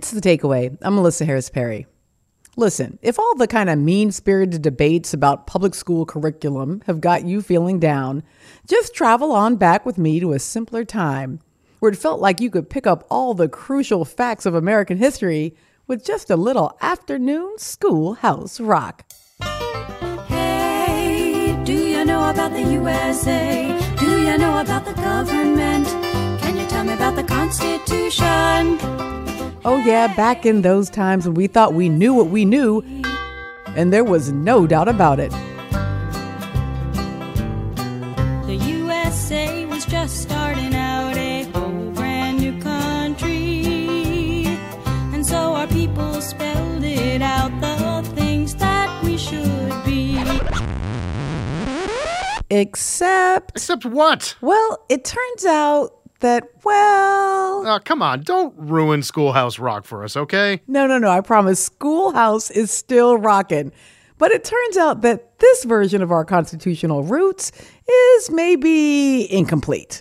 It's the takeaway. I'm Melissa Harris Perry. Listen, if all the kind of mean spirited debates about public school curriculum have got you feeling down, just travel on back with me to a simpler time where it felt like you could pick up all the crucial facts of American history with just a little afternoon schoolhouse rock. Hey, do you know about the USA? Do you know about the government? Can you tell me about the Constitution? Oh, yeah, back in those times when we thought we knew what we knew, and there was no doubt about it. The USA was just starting out a whole brand new country. And so our people spelled it out the things that we should be. Except, Except what? well, it turns out that, well, Oh, come on, don't ruin Schoolhouse Rock for us, okay? no, no, no, I promise, Schoolhouse is still rocking. But it turns out that this version of our constitutional roots is maybe incomplete.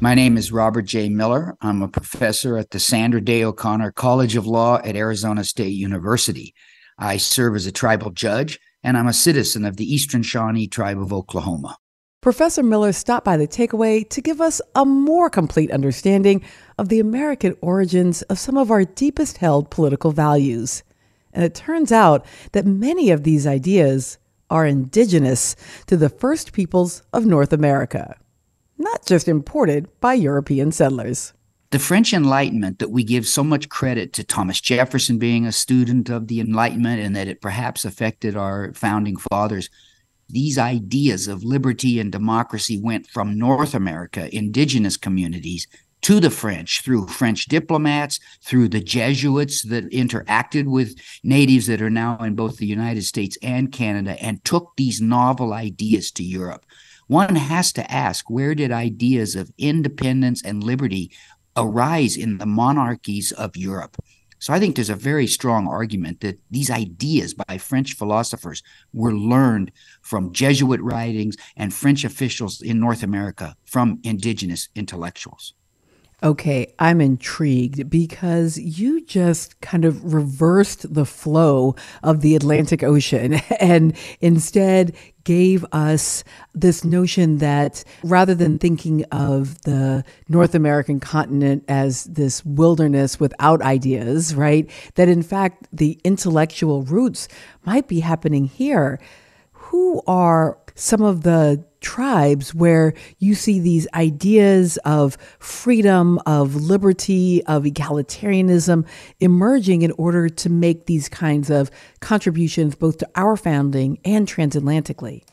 My name is Robert J. Miller. I'm a professor at the Sandra Day O'Connor College of Law at Arizona State University. I serve as a tribal judge, and I'm a citizen of the Eastern Shawnee Tribe of Oklahoma. Professor Miller stopped by the takeaway to give us a more complete understanding of the American origins of some of our deepest held political values. And it turns out that many of these ideas are indigenous to the first peoples of North America, not just imported by European settlers. The French Enlightenment that we give so much credit to Thomas Jefferson being a student of the Enlightenment and that it perhaps affected our founding fathers. These ideas of liberty and democracy went from North America, indigenous communities, to the French through French diplomats, through the Jesuits that interacted with natives that are now in both the United States and Canada and took these novel ideas to Europe. One has to ask where did ideas of independence and liberty arise in the monarchies of Europe? So I think there's a very strong argument that these ideas by French philosophers were learned from Jesuit writings and French officials in North America from indigenous intellectuals. Okay, I'm intrigued because you just kind of reversed the flow of the Atlantic Ocean and instead gave us this notion that rather than thinking of the North American continent as this wilderness without ideas, right, that in fact the intellectual roots might be happening here. Who are some of the tribes where you see these ideas of freedom, of liberty, of egalitarianism emerging in order to make these kinds of contributions both to our founding and transatlantically.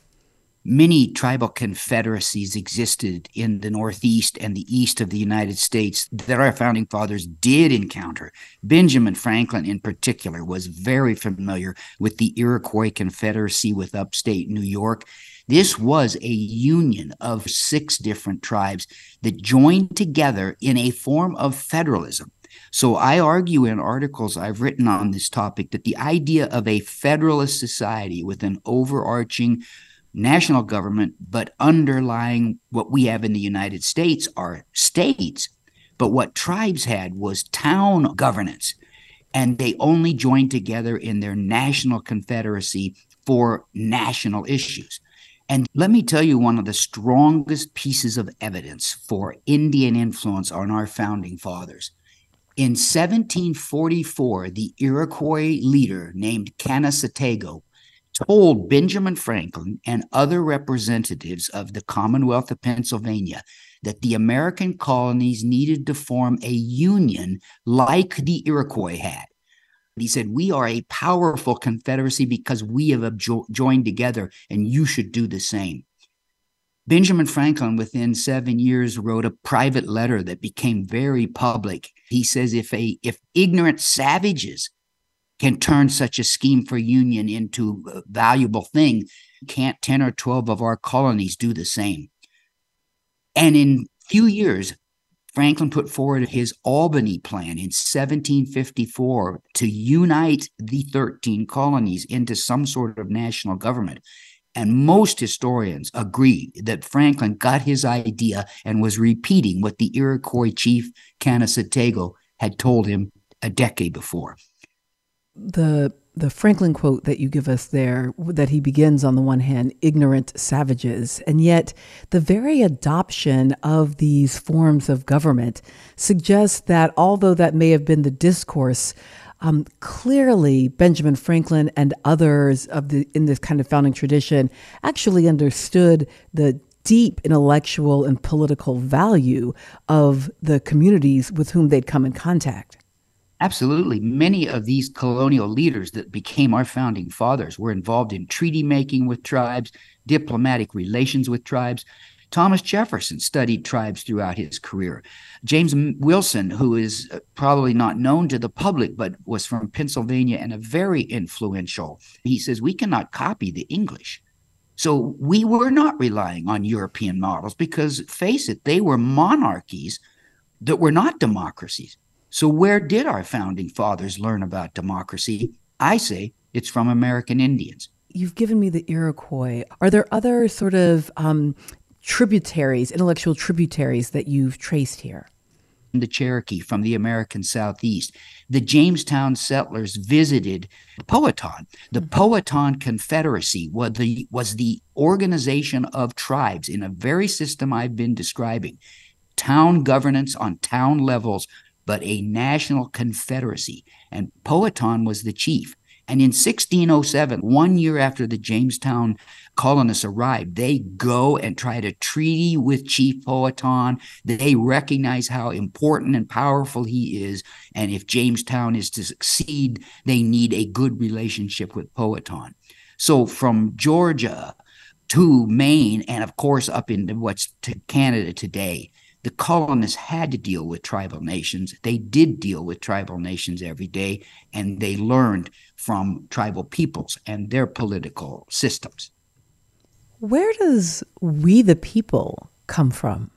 Many tribal confederacies existed in the Northeast and the East of the United States that our founding fathers did encounter. Benjamin Franklin, in particular, was very familiar with the Iroquois Confederacy with upstate New York. This was a union of six different tribes that joined together in a form of federalism. So I argue in articles I've written on this topic that the idea of a federalist society with an overarching national government, but underlying what we have in the United States are states. But what tribes had was town governance. And they only joined together in their national confederacy for national issues. And let me tell you one of the strongest pieces of evidence for Indian influence on our founding fathers. In 1744, the Iroquois leader named Canasatego told Benjamin Franklin and other representatives of the Commonwealth of Pennsylvania that the American colonies needed to form a union like the Iroquois had. He said, We are a powerful confederacy because we have jo- joined together, and you should do the same. Benjamin Franklin, within seven years, wrote a private letter that became very public. He says, if a if ignorant savages can turn such a scheme for union into a valuable thing, can't 10 or 12 of our colonies do the same? And in few years, Franklin put forward his Albany plan in 1754 to unite the 13 colonies into some sort of national government. And most historians agree that Franklin got his idea and was repeating what the Iroquois chief Canasatego had told him a decade before. The the Franklin quote that you give us there, that he begins on the one hand, ignorant savages, and yet the very adoption of these forms of government suggests that although that may have been the discourse, um, clearly Benjamin Franklin and others of the in this kind of founding tradition actually understood the deep intellectual and political value of the communities with whom they'd come in contact. Absolutely. Many of these colonial leaders that became our founding fathers were involved in treaty making with tribes, diplomatic relations with tribes. Thomas Jefferson studied tribes throughout his career. James Wilson, who is uh, probably not known to the public, but was from Pennsylvania and a very influential, he says, We cannot copy the English. So we were not relying on European models because, face it, they were monarchies that were not democracies. So, where did our founding fathers learn about democracy? I say it's from American Indians. You've given me the Iroquois. Are there other sort of um, tributaries, intellectual tributaries that you've traced here? The Cherokee from the American Southeast. The Jamestown settlers visited Powhatan. The mm-hmm. Powhatan Confederacy was the, was the organization of tribes in a very system I've been describing. Town governance on town levels but a national confederacy, and Powhatan was the chief. And in 1607, one year after the Jamestown colonists arrived, they go and try to treaty with Chief Powhatan. They recognize how important and powerful he is. And if Jamestown is to succeed, they need a good relationship with Powhatan. So from Georgia to Maine, and of course up into what's to Canada today, the colonists had to deal with tribal nations. They did deal with tribal nations every day, and they learned from tribal peoples and their political systems. Where does we the people come from?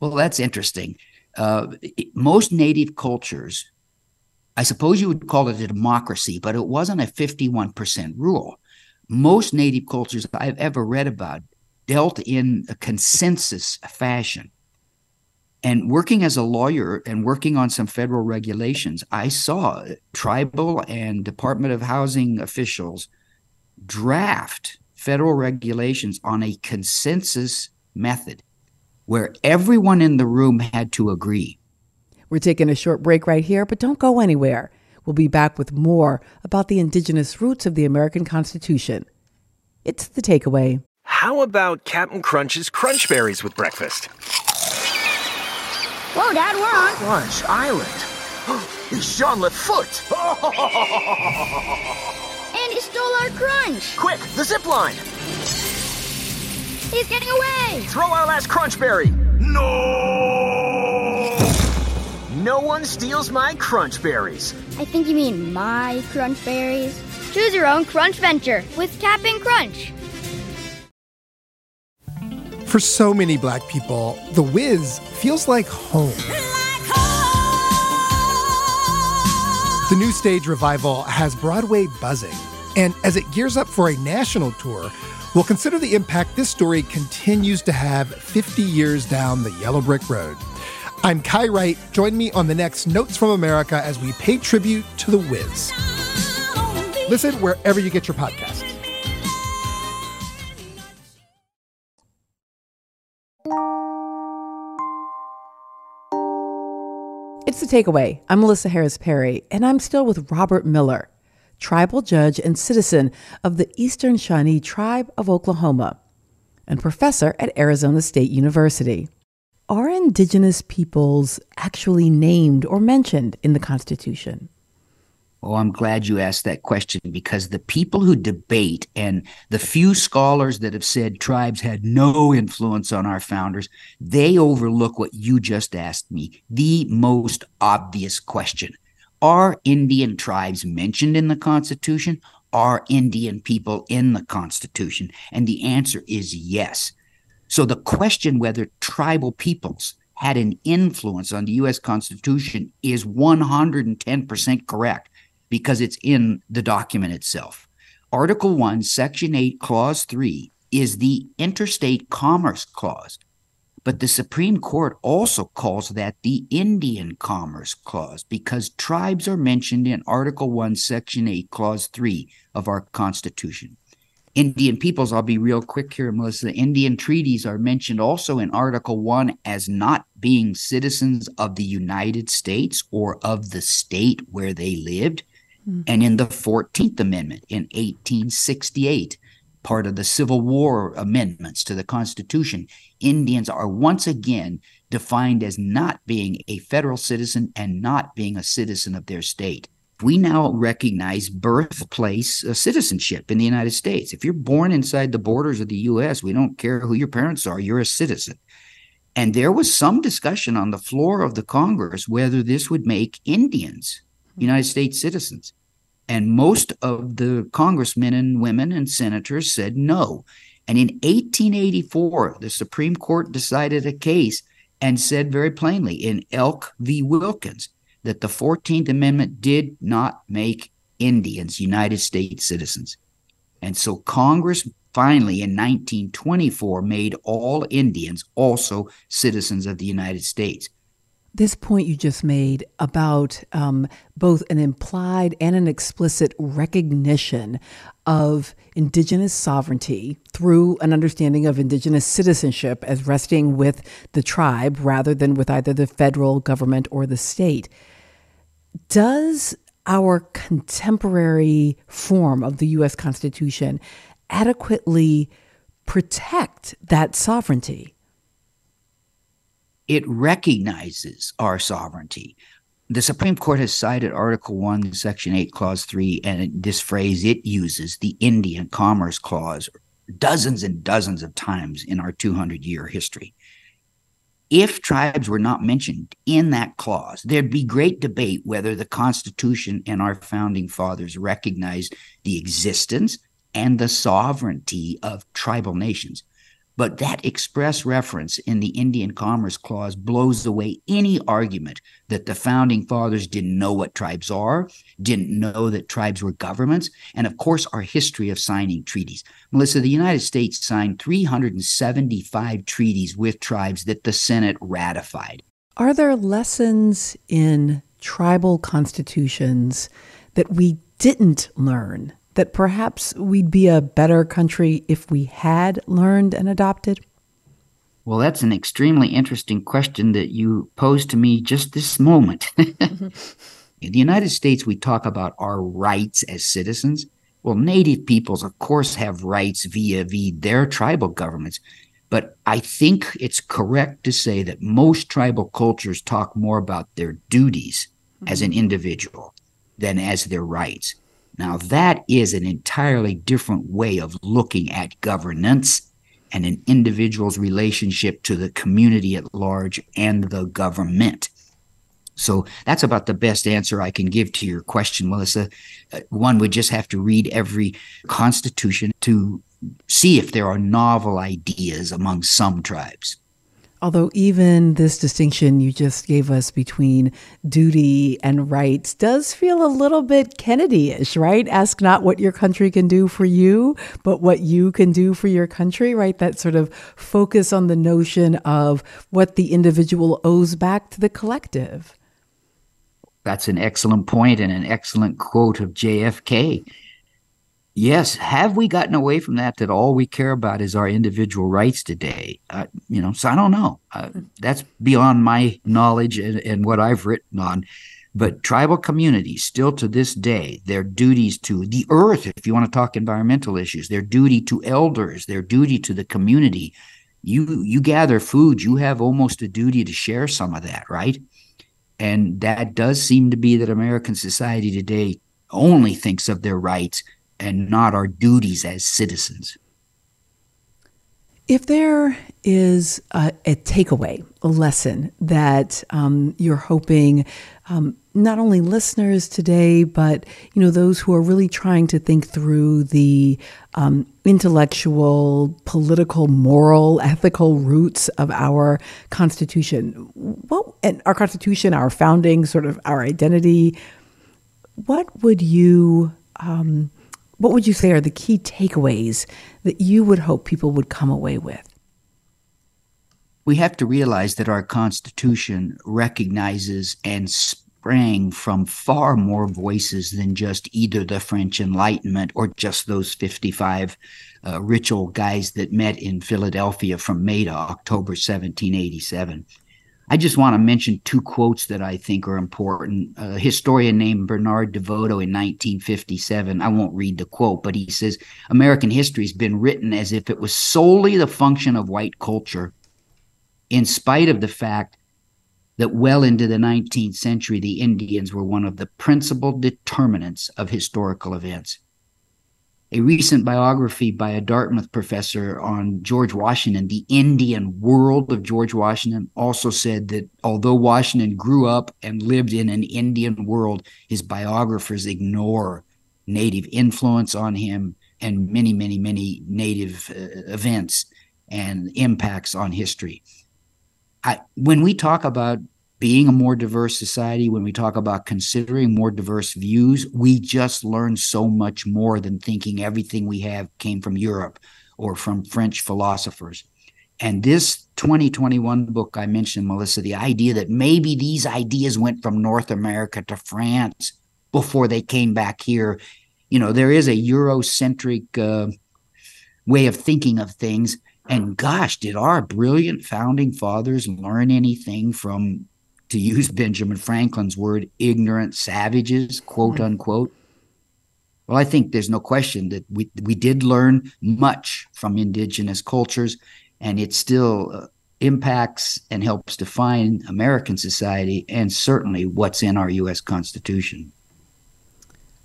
Well, that's interesting. Uh, most native cultures, I suppose you would call it a democracy, but it wasn't a 51% rule. Most native cultures I've ever read about dealt in a consensus fashion. And working as a lawyer and working on some federal regulations, I saw tribal and Department of Housing officials draft federal regulations on a consensus method where everyone in the room had to agree. We're taking a short break right here, but don't go anywhere. We'll be back with more about the indigenous roots of the American Constitution. It's the takeaway. How about Captain Crunch's Crunch Berries with breakfast? Whoa, Dad, we're on Crunch Island. It's Jean LaFoot. and he stole our crunch. Quick, the zip line. He's getting away. Throw our last crunch berry. No! No one steals my crunch berries. I think you mean my crunch berries. Choose your own crunch venture with Cap'n Crunch. For so many black people, The Wiz feels like home. The new stage revival has Broadway buzzing, and as it gears up for a national tour, we'll consider the impact this story continues to have 50 years down the yellow brick road. I'm Kai Wright. Join me on the next Notes from America as we pay tribute to The Wiz. Listen wherever you get your podcasts. It's the takeaway. I'm Melissa Harris Perry, and I'm still with Robert Miller, tribal judge and citizen of the Eastern Shawnee Tribe of Oklahoma and professor at Arizona State University. Are indigenous peoples actually named or mentioned in the Constitution? Oh, I'm glad you asked that question because the people who debate and the few scholars that have said tribes had no influence on our founders, they overlook what you just asked me the most obvious question. Are Indian tribes mentioned in the Constitution? Are Indian people in the Constitution? And the answer is yes. So the question whether tribal peoples had an influence on the U.S. Constitution is 110% correct because it's in the document itself. Article 1, Section 8, Clause 3 is the Interstate Commerce Clause. But the Supreme Court also calls that the Indian Commerce Clause because tribes are mentioned in Article 1, Section 8, Clause 3 of our Constitution. Indian peoples, I'll be real quick here, Melissa. Indian treaties are mentioned also in Article 1 as not being citizens of the United States or of the state where they lived. Mm-hmm. And in the 14th Amendment in 1868, part of the Civil War amendments to the Constitution, Indians are once again defined as not being a federal citizen and not being a citizen of their state we now recognize birthplace uh, citizenship in the United States. If you're born inside the borders of the U.S., we don't care who your parents are, you're a citizen. And there was some discussion on the floor of the Congress whether this would make Indians United States citizens. And most of the congressmen and women and senators said no. And in 1884, the Supreme Court decided a case and said very plainly in Elk v. Wilkins that the 14th Amendment did not make Indians United States citizens. And so Congress finally in 1924 made all Indians also citizens of the United States. This point you just made about um, both an implied and an explicit recognition of indigenous sovereignty through an understanding of indigenous citizenship as resting with the tribe rather than with either the federal government or the state does our contemporary form of the US Constitution adequately protect that sovereignty? It recognizes our sovereignty. The Supreme Court has cited Article 1, Section 8, Clause 3, and this phrase it uses, the Indian Commerce Clause, dozens and dozens of times in our 200 year history if tribes were not mentioned in that clause, there'd be great debate whether the Constitution and our founding fathers recognized the existence and the sovereignty of tribal nations. But that express reference in the Indian Commerce Clause blows away any argument that the founding fathers didn't know what tribes are, didn't know that tribes were governments, and of course, our history of signing treaties. Melissa, the United States signed 375 treaties with tribes that the Senate ratified. Are there lessons in tribal constitutions that we didn't learn that perhaps we'd be a better country if we had learned and adopted? Well, that's an extremely interesting question that you posed to me just this moment. mm-hmm. In the United States, we talk about our rights as citizens. Well, Native peoples, of course, have rights via, via their tribal governments. But I think it's correct to say that most tribal cultures talk more about their duties mm-hmm. as an individual than as their rights. Now, that is an entirely different way of looking at governance and an individual's relationship to the community at large and the government. So that's about the best answer I can give to your question, Melissa. Uh, one would just have to read every constitution to see if there are novel ideas among some tribes. Although, even this distinction you just gave us between duty and rights does feel a little bit Kennedy ish, right? Ask not what your country can do for you, but what you can do for your country, right? That sort of focus on the notion of what the individual owes back to the collective. That's an excellent point and an excellent quote of JFK. Yes, have we gotten away from that? That all we care about is our individual rights today. Uh, you know, so I don't know. Uh, that's beyond my knowledge and, and what I've written on. But tribal communities, still to this day, their duties to the earth, if you want to talk environmental issues, their duty to elders, their duty to the community. You you gather food, you have almost a duty to share some of that, right? And that does seem to be that American society today only thinks of their rights and not our duties as citizens. If there is a, a takeaway, a lesson that um, you're hoping um, not only listeners today, but you know those who are really trying to think through the um, intellectual, political, moral, ethical roots of our Constitution, what and our Constitution, our founding, sort of our identity. What would you um, what would you say are the key takeaways that you would hope people would come away with? we have to realize that our Constitution recognizes and sprang from far more voices than just either the French Enlightenment or just those 55 uh, ritual guys that met in Philadelphia from May to October 1787. I just want to mention two quotes that I think are important. A historian named Bernard DeVoto in 1957, I won't read the quote, but he says American history has been written as if it was solely the function of white culture, in spite of the fact that well into the 19th century, the Indians were one of the principal determinants of historical events. A recent biography by a Dartmouth professor on George Washington, The Indian World of George Washington, also said that although Washington grew up and lived in an Indian world, his biographers ignore native influence on him and many, many, many native uh, events and impacts on history. I, when we talk about being a more diverse society, when we talk about considering more diverse views, we just learn so much more than thinking everything we have came from Europe or from French philosophers. And this 2021 book I mentioned, Melissa, the idea that maybe these ideas went from North America to France before they came back here. You know, there is a Eurocentric uh, way of thinking of things and gosh, did our brilliant founding fathers learn anything from, to use Benjamin Franklin's word, ignorant savages, quote unquote? Well, I think there's no question that we, we did learn much from indigenous cultures, and it still uh, impacts and helps define American society and certainly what's in our U.S. Constitution.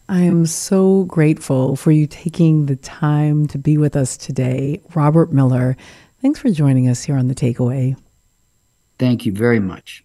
I am so grateful for you taking the time to be with us today. Robert Miller, thanks for joining us here on The Takeaway. Thank you very much.